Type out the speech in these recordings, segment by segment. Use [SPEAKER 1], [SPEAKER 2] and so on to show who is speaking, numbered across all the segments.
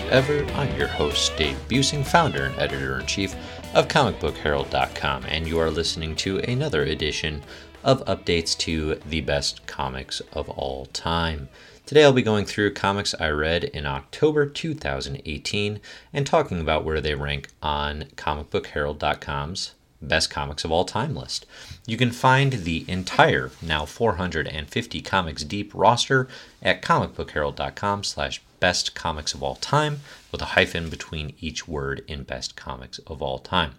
[SPEAKER 1] Ever. I'm your host, Dave Buesing, founder and editor in chief of ComicBookHerald.com, and you are listening to another edition of updates to the best comics of all time. Today I'll be going through comics I read in October 2018 and talking about where they rank on ComicBookHerald.com's best comics of all time list. You can find the entire, now 450 comics deep roster at comicbookherald.com slash best comics of all time with a hyphen between each word in best comics of all time.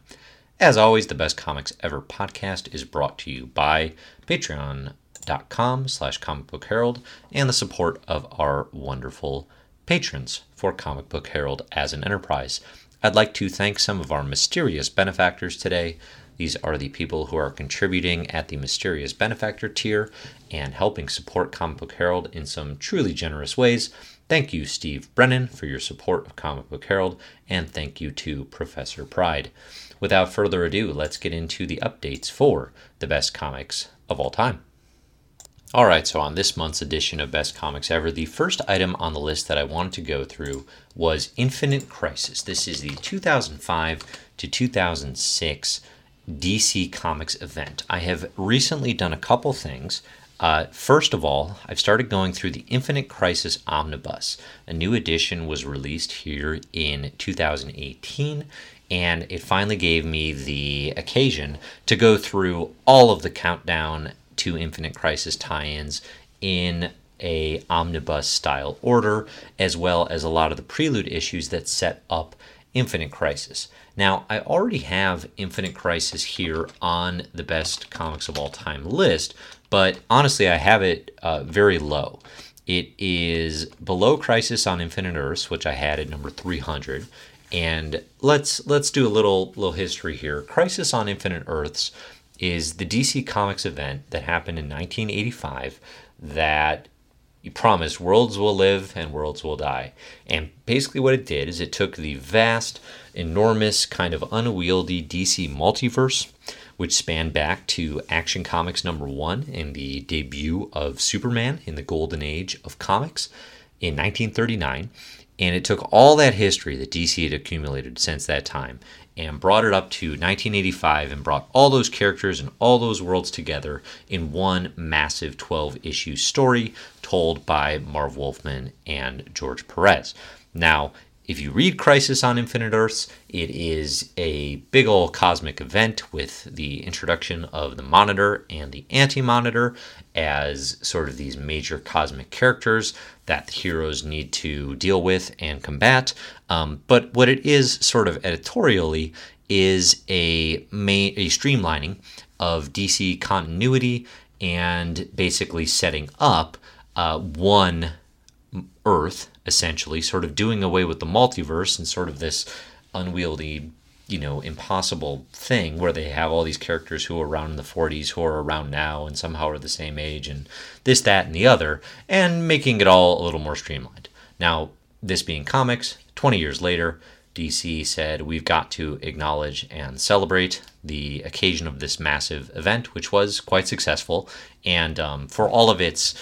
[SPEAKER 1] As always, the Best Comics Ever podcast is brought to you by patreon.com slash comic book herald and the support of our wonderful patrons for Comic Book Herald as an enterprise. I'd like to thank some of our mysterious benefactors today. These are the people who are contributing at the mysterious benefactor tier and helping support Comic Book Herald in some truly generous ways. Thank you, Steve Brennan, for your support of Comic Book Herald, and thank you to Professor Pride. Without further ado, let's get into the updates for the best comics of all time. All right, so on this month's edition of Best Comics Ever, the first item on the list that I wanted to go through was Infinite Crisis. This is the 2005 to 2006 DC Comics event. I have recently done a couple things. Uh, first of all, I've started going through the Infinite Crisis Omnibus. A new edition was released here in 2018, and it finally gave me the occasion to go through all of the countdown to Infinite Crisis tie-ins in a omnibus style order, as well as a lot of the prelude issues that set up Infinite Crisis. Now, I already have Infinite Crisis here on the best comics of all time list, but honestly, I have it uh, very low. It is below Crisis on Infinite Earths, which I had at number 300. And let's let's do a little little history here. Crisis on Infinite Earths is the DC Comics event that happened in 1985 that you promised worlds will live and worlds will die. And basically, what it did is it took the vast, enormous, kind of unwieldy DC multiverse, which spanned back to Action Comics number one and the debut of Superman in the golden age of comics in 1939. And it took all that history that DC had accumulated since that time and brought it up to 1985 and brought all those characters and all those worlds together in one massive 12 issue story told by Marv Wolfman and George Perez. Now, if you read Crisis on Infinite Earths, it is a big old cosmic event with the introduction of the Monitor and the Anti Monitor as sort of these major cosmic characters that the heroes need to deal with and combat. Um, but what it is, sort of editorially, is a, ma- a streamlining of DC continuity and basically setting up uh, one Earth, essentially, sort of doing away with the multiverse and sort of this unwieldy, you know, impossible thing where they have all these characters who are around in the 40s who are around now and somehow are the same age and this, that, and the other, and making it all a little more streamlined. Now, this being comics, 20 years later, DC said we've got to acknowledge and celebrate the occasion of this massive event, which was quite successful. And um, for all of its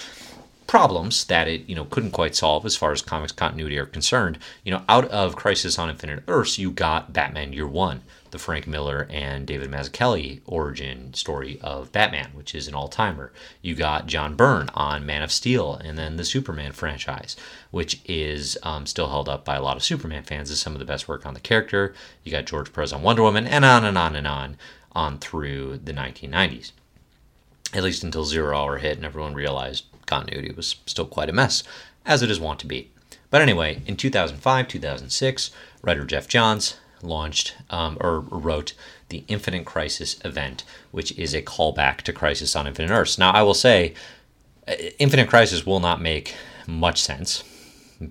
[SPEAKER 1] problems that it you know couldn't quite solve as far as comics continuity are concerned. You know out of crisis on infinite earths you got batman year one the frank miller and david mazzucchelli origin story of batman which is an all-timer. You got john byrne on man of steel and then the superman franchise which is um, still held up by a lot of superman fans as some of the best work on the character. You got george perez on wonder woman and on and on and on on through the 1990s at least until zero hour hit and everyone realized continuity was still quite a mess, as it is wont to be. But anyway, in 2005 2006, writer Geoff Johns launched um, or wrote the Infinite Crisis event, which is a callback to Crisis on Infinite Earths. Now, I will say, uh, Infinite Crisis will not make much sense,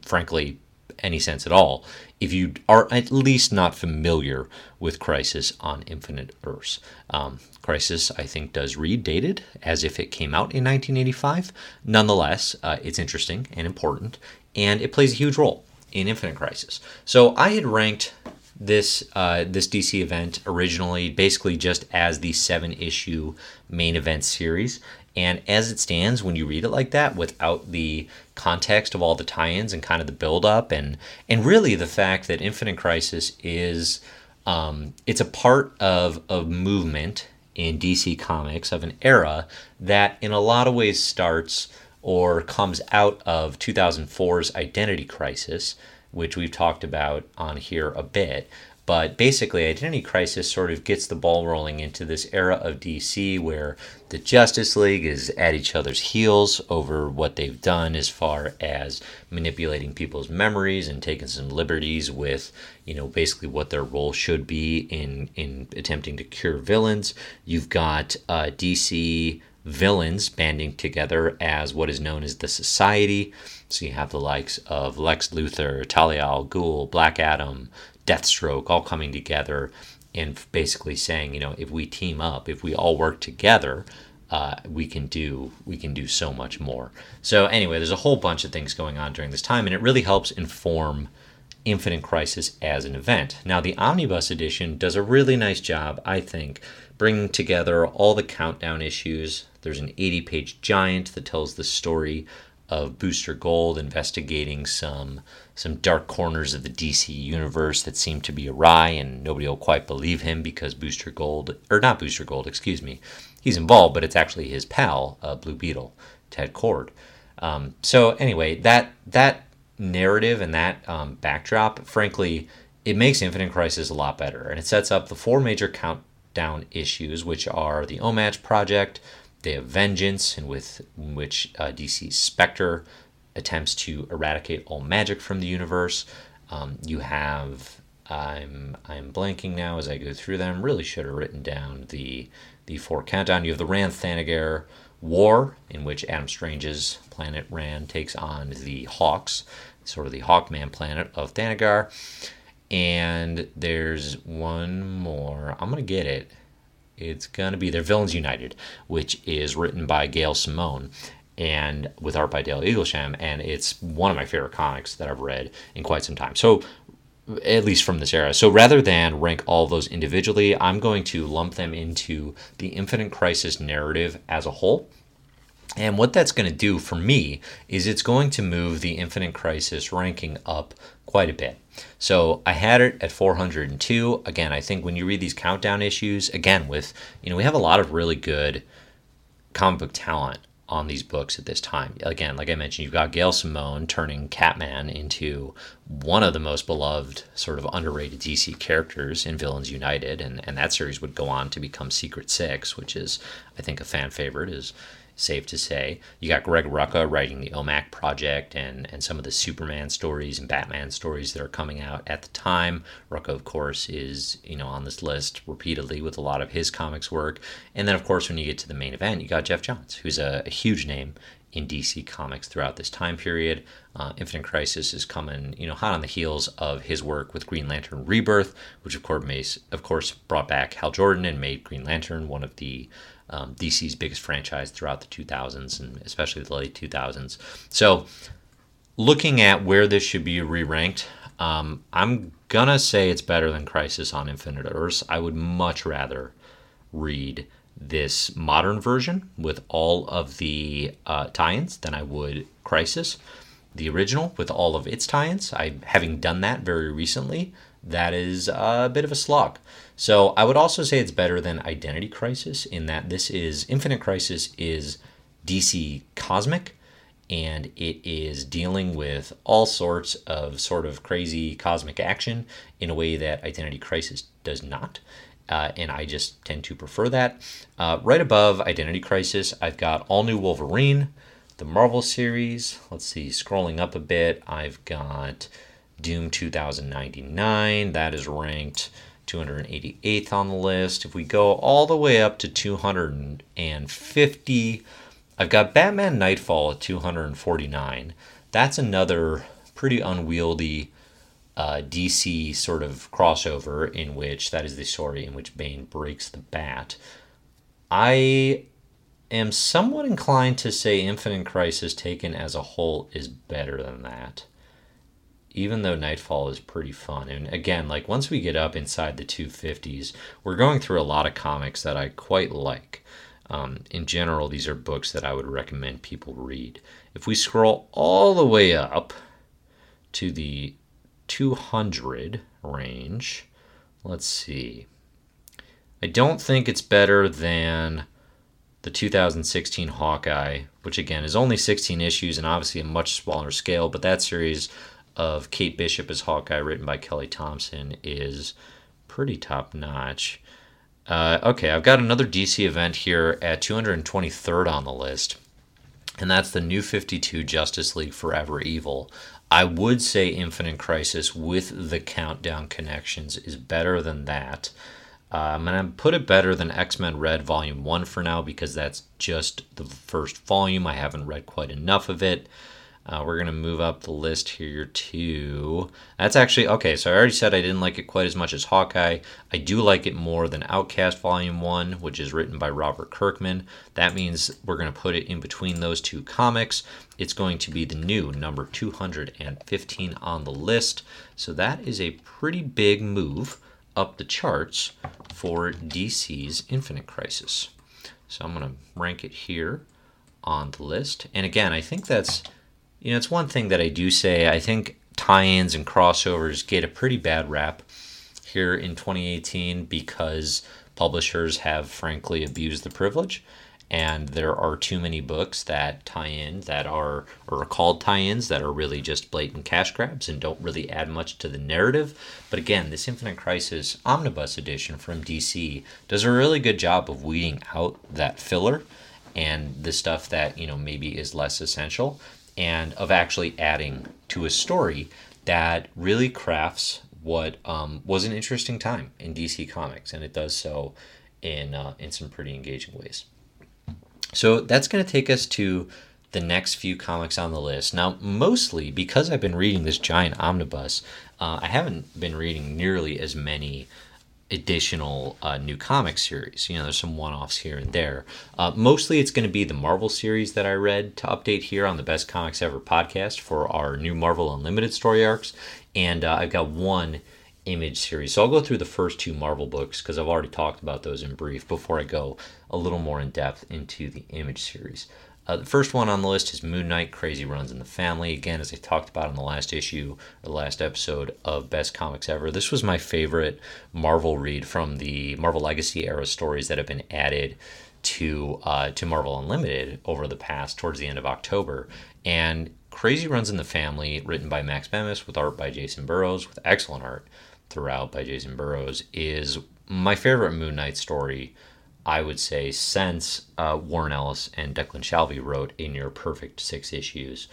[SPEAKER 1] frankly, any sense at all, if you are at least not familiar with Crisis on Infinite Earths. Um, Crisis, I think, does read dated as if it came out in 1985. Nonetheless, uh, it's interesting and important, and it plays a huge role in Infinite Crisis. So I had ranked this uh, this DC event originally basically just as the seven issue main event series, And as it stands, when you read it like that, without the context of all the tie-ins and kind of the build-up, and and really the fact that Infinite Crisis is um, it's a part of a movement in DC Comics of an era that, in a lot of ways, starts or comes out of 2004's Identity Crisis, which we've talked about on here a bit. But basically, Identity Crisis sort of gets the ball rolling into this era of DC where the Justice League is at each other's heels over what they've done as far as manipulating people's memories and taking some liberties with, you know, basically what their role should be in in attempting to cure villains. You've got uh, DC villains banding together as what is known as the Society. So you have the likes of Lex Luthor, Talia al Ghul, Black Adam, Deathstroke all coming together and basically saying, you know, if we team up, if we all work together, uh, we can do we can do so much more. So anyway, there's a whole bunch of things going on during this time, and it really helps inform Infinite Crisis as an event. Now, the Omnibus edition does a really nice job, I think, bringing together all the countdown issues. There's an 80 page giant that tells the story of Booster Gold investigating some some dark corners of the DC universe that seem to be awry, and nobody will quite believe him because Booster Gold, or not Booster Gold, excuse me, he's involved, but it's actually his pal, uh, Blue Beetle, Ted Kord. Um, so anyway, that that narrative and that um, backdrop, frankly, it makes Infinite Crisis a lot better, and it sets up the four major countdown issues, which are the OMAC project, Day of Vengeance, and with in which uh, DC's Spectre attempts to eradicate all magic from the universe. Um, you have I'm I'm blanking now as I go through them. Really should have written down the the four countdown. You have the Rann Thanagar War, in which Adam Strange's planet Rann takes on the Hawks, sort of the Hawkman planet of Thanagar. And there's one more. I'm gonna get it. It's gonna be their Villains United, which is written by Gail Simone and with art by Dale Eaglesham, and it's one of my favorite comics that I've read in quite some time. So, at least from this era. So, rather than rank all those individually, I'm going to lump them into the Infinite Crisis narrative as a whole. And what that's going to do for me is it's going to move the Infinite Crisis ranking up quite a bit. So I had it at 402. Again, I think when you read these countdown issues, again, with, you know, we have a lot of really good comic book talent on these books at this time. Again, like I mentioned, you've got Gail Simone turning Catman into one of the most beloved, sort of underrated DC characters in Villains United, and, and that series would go on to become Secret Six, which is, I think, a fan favorite. Is safe to say. You got Greg Rucka writing the OMAC project and, and some of the Superman stories and Batman stories that are coming out at the time. Rucka, of course, is you know on this list repeatedly with a lot of his comics work. And then, of course, when you get to the main event, you got Geoff Johns, who's a, a huge name in DC Comics throughout this time period. Uh, Infinite Crisis is coming, you know, hot on the heels of his work with Green Lantern Rebirth, which of course, of course brought back Hal Jordan and made Green Lantern one of the um, DC's biggest franchise throughout the 2000s and especially the late 2000s. So, looking at where this should be re ranked, um, I'm gonna say it's better than Crisis on Infinite Earths. I would much rather read this modern version with all of the uh, tie-ins than I would Crisis, the original with all of its tie-ins. I having done that very recently, that is a bit of a slog. So I would also say it's better than Identity Crisis in that this is Infinite Crisis is DC cosmic and it is dealing with all sorts of sort of crazy cosmic action in a way that Identity Crisis does not. Uh, and I just tend to prefer that. Uh, right above Identity Crisis, I've got All New Wolverine, the Marvel series. Let's see, scrolling up a bit, I've got Doom 2099. That is ranked 288th on the list. If we go all the way up to 250, I've got Batman Nightfall at 249. That's another pretty unwieldy uh, DC sort of crossover in which that is the story in which Bane breaks the bat. I am somewhat inclined to say Infinite Crisis taken as a whole is better than that even though Nightfall is pretty fun. And again, like once we get up inside the 250s, we're going through a lot of comics that I quite like. um, in general, these are books that I would recommend people read. If we scroll all the way up to the 200 range, let's see. I don't think it's better than the 2016 Hawkeye, which again is only 16 issues and obviously a much smaller scale, but that series of Kate Bishop as Hawkeye, written by Kelly Thompson, is pretty top notch. Uh, okay, I've got another DC event here at 223rd on the list, and that's the New 52 Justice League Forever Evil. I would say Infinite Crisis with the countdown connections is better than that. Uh, I'm going to put it better than X Men Red Volume 1 for now because that's just the first volume. I haven't read quite enough of it. Uh, we're going to move up the list here to. That's actually. Okay, so I already said I didn't like it quite as much as Hawkeye. I do like it more than Outcast Volume 1, which is written by Robert Kirkman. That means we're going to put it in between those two comics. It's going to be the new number 215 on the list. So that is a pretty big move up the charts for DC's Infinite Crisis. So I'm going to rank it here on the list. And again, I think that's you know, it's one thing that I do say. I think tie-ins and crossovers get a pretty bad rap here in 2018 because publishers have frankly abused the privilege and there are too many books that tie in that are or are called tie-ins that are really just blatant cash grabs and don't really add much to the narrative but again this infinite crisis omnibus edition from dc does a really good job of weeding out that filler and the stuff that you know maybe is less essential and of actually adding to a story that really crafts what um, was an interesting time in DC Comics, and it does so in uh, in some pretty engaging ways. So that's going to take us to the next few comics on the list. Now, mostly because I've been reading this giant omnibus, uh, I haven't been reading nearly as many additional uh, new comic series. You know, there's some one offs here and there. Uh, mostly it's going to be the Marvel series that I read to update here on the Best Comics Ever podcast for our new Marvel Unlimited story arcs. And uh, I've got one image series. So I'll go through the first two Marvel books because I've already talked about those in brief before I go a little more in depth into the image series. Uh, the first one on the list is Moon Knight Crazy Runs in the Family. Again, as I talked about in the last issue or the last episode of Best Comics Ever, this was my favorite Marvel read from the Marvel Legacy era stories that have been added to uh, to Marvel Unlimited over the past towards the end of October. And Crazy Runs in the Family, written by Max Bemis with art by Jacen Burrows, with excellent art throughout by Jacen Burrows, is my favorite Moon Knight story I would say, since uh, Warren Ellis and Declan Shalvey wrote a near perfect six issues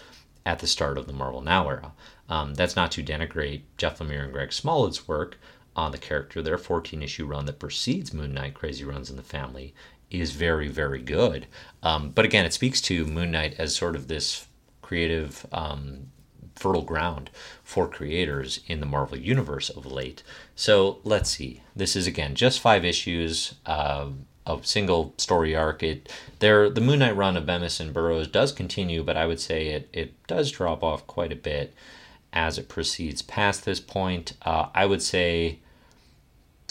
[SPEAKER 1] at the start of the Marvel Now era. Um, that's not to denigrate Jeff Lemire and Greg Smallwood's work on the character. Their 14 issue run that precedes Moon Knight Crazy Runs in the Family is very, very good. Um, but again, it speaks to Moon Knight as sort of this creative um, fertile ground for creators in the Marvel Universe of late. So let's see. This is again just five issues. Uh, a single story arc. It there the Moon Knight run of Bemis and Burrows does continue, but I would say it it does drop off quite a bit as it proceeds past this point. Uh, I would say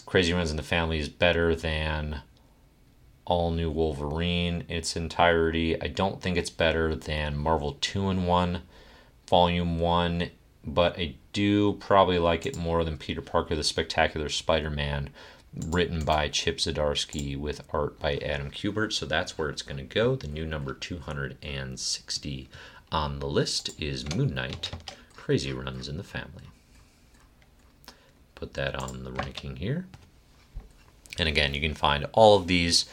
[SPEAKER 1] Crazy Runs in the Family is better than All New Wolverine in its entirety. I don't think it's better than Marvel Two in One, Volume One, but I do probably like it more than Peter Parker: The Spectacular Spider-Man written by Chip Zdarsky with art by Adam Kubert. So that's where it's going to go. The new number 260 on the list is Moon Knight Crazy Runs in the Family. Put that on the ranking here. And again, you can find all of these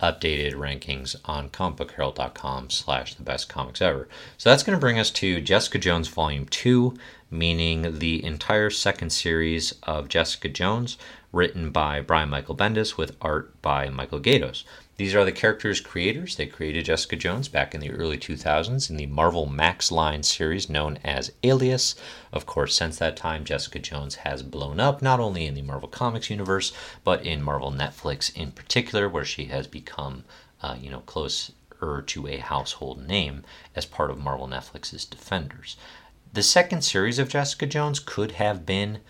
[SPEAKER 1] updated rankings on comicbookherald.com slash the best comics ever. So that's going to bring us to Jessica Jones Volume 2, meaning the entire second series of Jessica Jones, written by Brian Michael Bendis with art by Michael Gaydos. These are the characters' creators. They created Jessica Jones back in the early 2000s in the Marvel Max line series known as Alias. Of course, since that time, Jessica Jones has blown up not only in the Marvel Comics universe, but in Marvel Netflix in particular, where she has become, uh, you know, closer to a household name as part of Marvel Netflix's Defenders. The second series of Jessica Jones could have been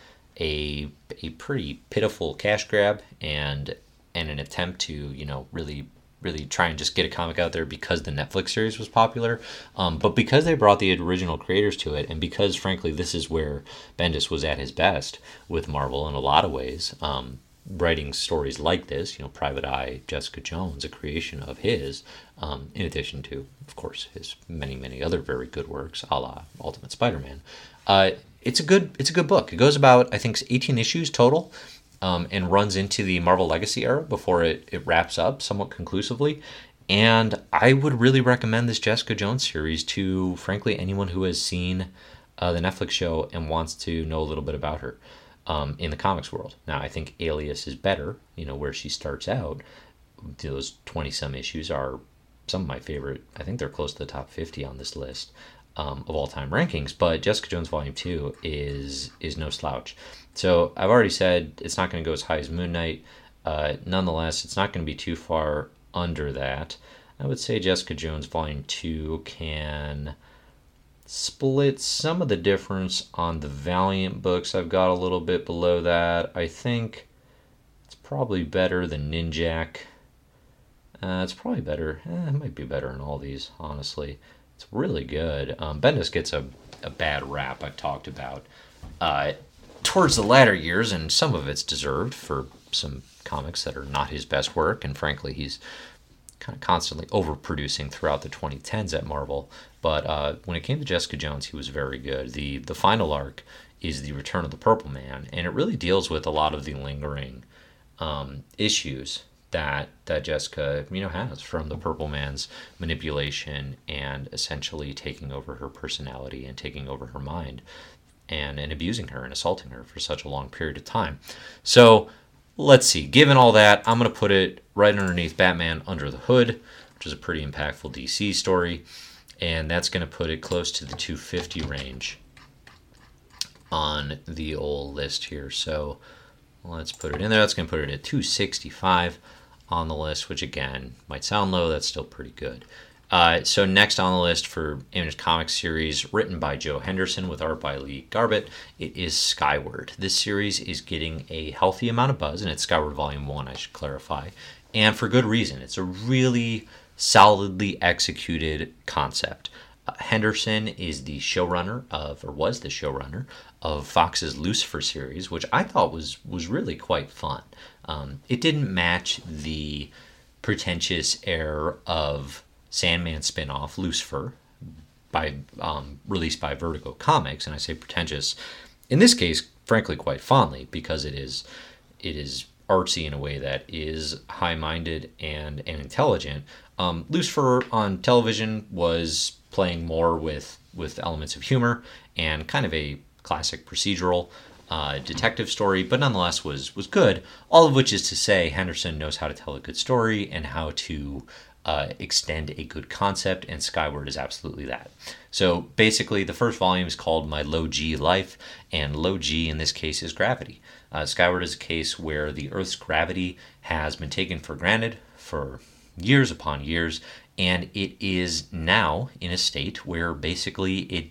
[SPEAKER 1] a a pretty pitiful cash grab and and an attempt to you know really really try and just get a comic out there because the Netflix series was popular, um, but because they brought the original creators to it, and because frankly this is where Bendis was at his best with Marvel in a lot of ways. Um, writing stories like this, you know, Private Eye, Jessica Jones, a creation of his, um, in addition to, of course, his many, many other very good works, a la Ultimate Spider-Man. Uh, it's a good, it's a good book. It goes about, I think, 18 issues total, um, and runs into the Marvel Legacy era before it, it wraps up somewhat conclusively. And I would really recommend this Jessica Jones series to, frankly, anyone who has seen uh, the Netflix show and wants to know a little bit about her um, in the comics world. Now, I think Alias is better, you know, where she starts out. Those 20 some issues are some of my favorite. I think they're close to the top 50 on this list um, of all time rankings. But Jessica Jones Volume 2 is, is no slouch. So I've already said it's not going to go as high as Moon Knight. Uh, nonetheless, it's not going to be too far under that. I would say Jessica Jones Volume 2 can split some of the difference on the Valiant books. I've got a little bit below that. I think it's probably better than Ninjak. Uh, it's probably better. Eh, it might be better in all these, honestly. It's really good. Um, Bendis gets a, a bad rap I've talked about uh, towards the latter years, and some of it's deserved for some comics that are not his best work. And frankly, he's kind of constantly overproducing throughout the 2010s at Marvel. But uh, when it came to Jessica Jones, he was very good. The the final arc is the Return of the Purple Man, and it really deals with a lot of the lingering um, issues that that Jessica you know has from the Purple Man's manipulation and essentially taking over her personality and taking over her mind and and abusing her and assaulting her for such a long period of time. So let's see. Given all that, I'm going to put it right underneath Batman Under the Hood, which is a pretty impactful DC story. And that's going to put it close to the 250 range on the old list here. So let's put it in there. That's going to put it at 265 on the list, which again might sound low. That's still pretty good. Uh, so next on the list for Image Comics series written by Joe Henderson with art by Lee Garbett, it is Skyward. This series is getting a healthy amount of buzz, and it's Skyward Volume 1, I should clarify, and for good reason. It's a really solidly executed concept. Uh, Henderson is the showrunner of, or was the showrunner of Fox's Lucifer series, which I thought was was really quite fun. Um, it didn't match the pretentious air of Sandman spinoff, Lucifer, by um, released by Vertigo Comics, and I say pretentious in this case, frankly, quite fondly because it is it is artsy in a way that is high-minded and and intelligent. Um, Lucifer on television was playing more with with elements of humor and kind of a classic procedural uh, detective story, but nonetheless was was good. All of which is to say, Henderson knows how to tell a good story and how to uh, extend a good concept, and Skyward is absolutely that. So basically, the first volume is called My Low G Life, and low G in this case is gravity. Uh, Skyward is a case where the Earth's gravity has been taken for granted for years upon years, and it is now in a state where basically it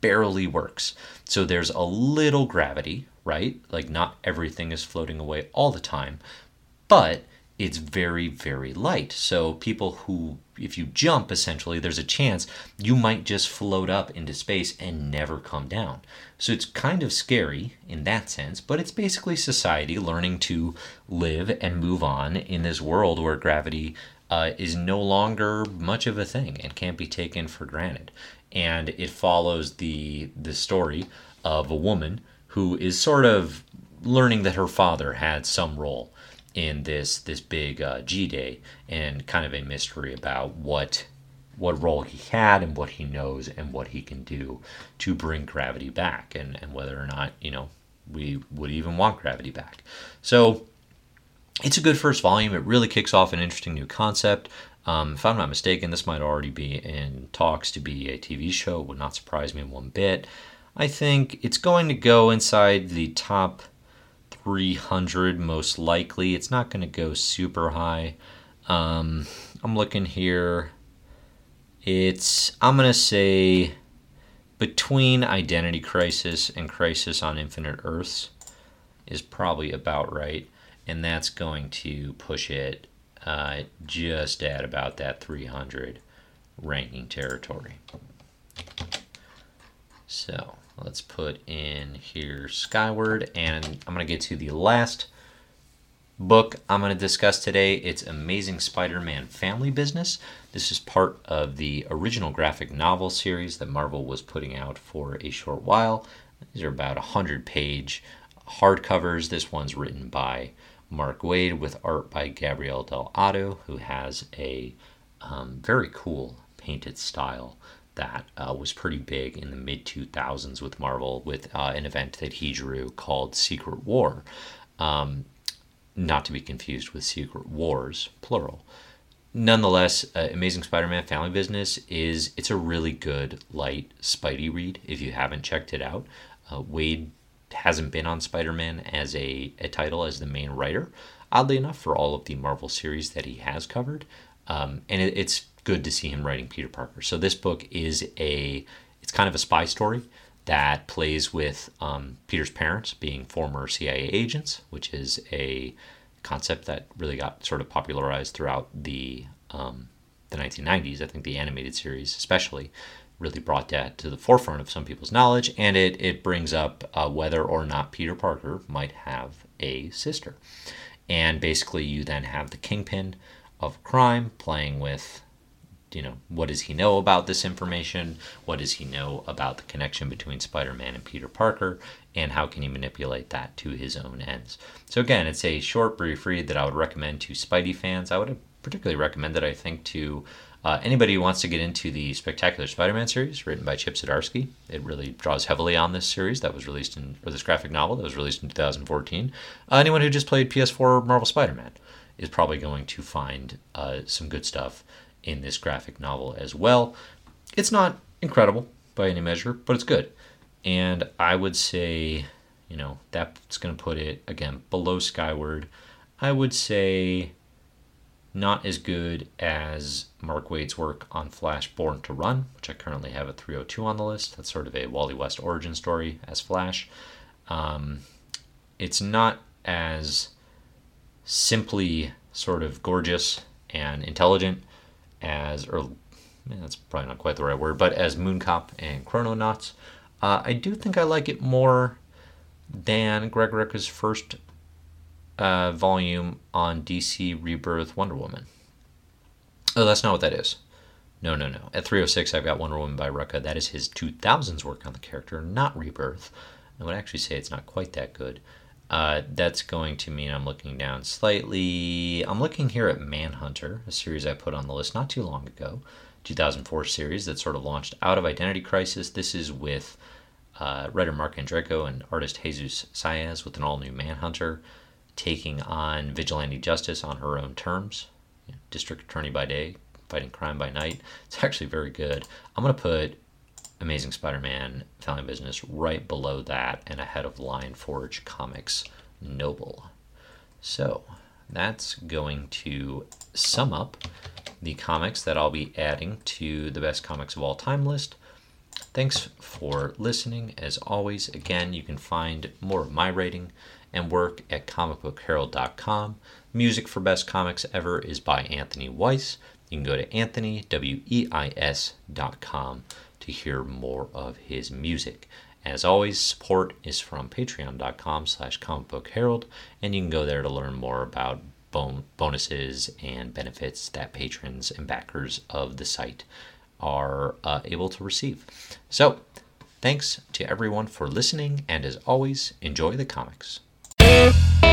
[SPEAKER 1] barely works. So there's a little gravity, right? Like not everything is floating away all the time, but it's very, very light. So people who, if you jump, essentially, there's a chance you might just float up into space and never come down. So it's kind of scary in that sense, but it's basically society learning to live and move on in this world where gravity uh, is no longer much of a thing and can't be taken for granted. And it follows the the story of a woman who is sort of learning that her father had some role in this this big uh, G Day and kind of a mystery about what what role he had and what he knows and what he can do to bring gravity back and, and whether or not you know we would even want gravity back. So it's a good first volume. It really kicks off an interesting new concept um, if i'm not mistaken this might already be in talks to be a tv show it would not surprise me one bit i think it's going to go inside the top 300 most likely. It's not going to go super high. Um, I'm looking here. It's, I'm going to say between Identity Crisis and Crisis on Infinite Earths is probably about right. And that's going to push it uh, just at about that 300 ranking territory. So let's put in here Skyward, and I'm going to get to the last book I'm going to discuss today. It's Amazing Spider Man Family Business. This is part of the original graphic novel series that Marvel was putting out for a short while. These are about 100 page hardcovers. This one's written by Mark Waid with art by Gabriel Dell'Otto, who has a um, very cool painted style that uh, was pretty big in the mid 2000s with Marvel with uh, an event that he drew called Secret War. Um, not to be confused with Secret Wars, plural. Nonetheless, uh, Amazing Spider-Man Family Business is it's a really good light Spidey read. If you haven't checked it out, uh, Waid hasn't been on Spider-Man as a, a title as the main writer, oddly enough, for all of the Marvel series that he has covered. Um, and it, it's good to see him writing Peter Parker. So this book is a it's kind of a spy story that plays with um, Peter's parents being former CIA agents, which is a concept that really got sort of popularized throughout the um, the 1990s. I think the animated series, especially, really brought that to the forefront of some people's knowledge, and it it brings up uh, whether or not Peter Parker might have a sister, and basically you then have the kingpin of crime playing with you know, what does he know about this information? What does he know about the connection between Spider Man and Peter Parker? And how can he manipulate that to his own ends? So, again, it's a short, brief read that I would recommend to Spidey fans. I would particularly recommend it, I think, to uh, anybody who wants to get into the Spectacular Spider Man series written by Chip Zdarsky. It really draws heavily on this series that was released in, or this graphic novel that was released in 2014. Uh, anyone who just played PS4 Marvel Spider Man is probably going to find uh, some good stuff in this graphic novel as well. It's not incredible by any measure, but it's good. And I would say, you know, that's going to put it, again, below Skyward. I would say not as good as Mark Waid's work on Flash Born to Run, which I currently have at 302 on the list. That's sort of a Wally West origin story as Flash. Um, it's not as simply sort of gorgeous and intelligent as, or that's probably not quite the right word, but as Mooncop and Chrononauts. Uh, I do think I like it more than Greg Rucka's first uh, volume on DC Rebirth Wonder Woman. Oh, that's not what that is. No, no, no. At 306, I've got Wonder Woman by Rucka. That is his 2000s work on the character, not Rebirth. I would actually say it's not quite that good. Uh, that's going to mean I'm looking down slightly. I'm looking here at Manhunter, a series I put on the list not too long ago, 2004 series that sort of launched out of Identity Crisis. This is with uh, writer Marc Andreyko and artist Jesus Saiz with an all new Manhunter taking on vigilante justice on her own terms. District Attorney by day, fighting crime by night. It's actually very good. I'm going to put Amazing Spider-Man Family Business right below that and ahead of Lion Forge Comics Noble. So that's going to sum up the comics that I'll be adding to the best comics of all time list. Thanks for listening. As always, again, you can find more of my rating and work at comicbookherald.com. Music for Best Comics Ever is by Anthony Weiss. You can go to anthonyweis.com to hear more of his music. As always, support is from patreon.com slash comicbookherald, and you can go there to learn more about bon- bonuses and benefits that patrons and backers of the site are uh, able to receive. So, thanks to everyone for listening, and as always, enjoy the comics. Yeah.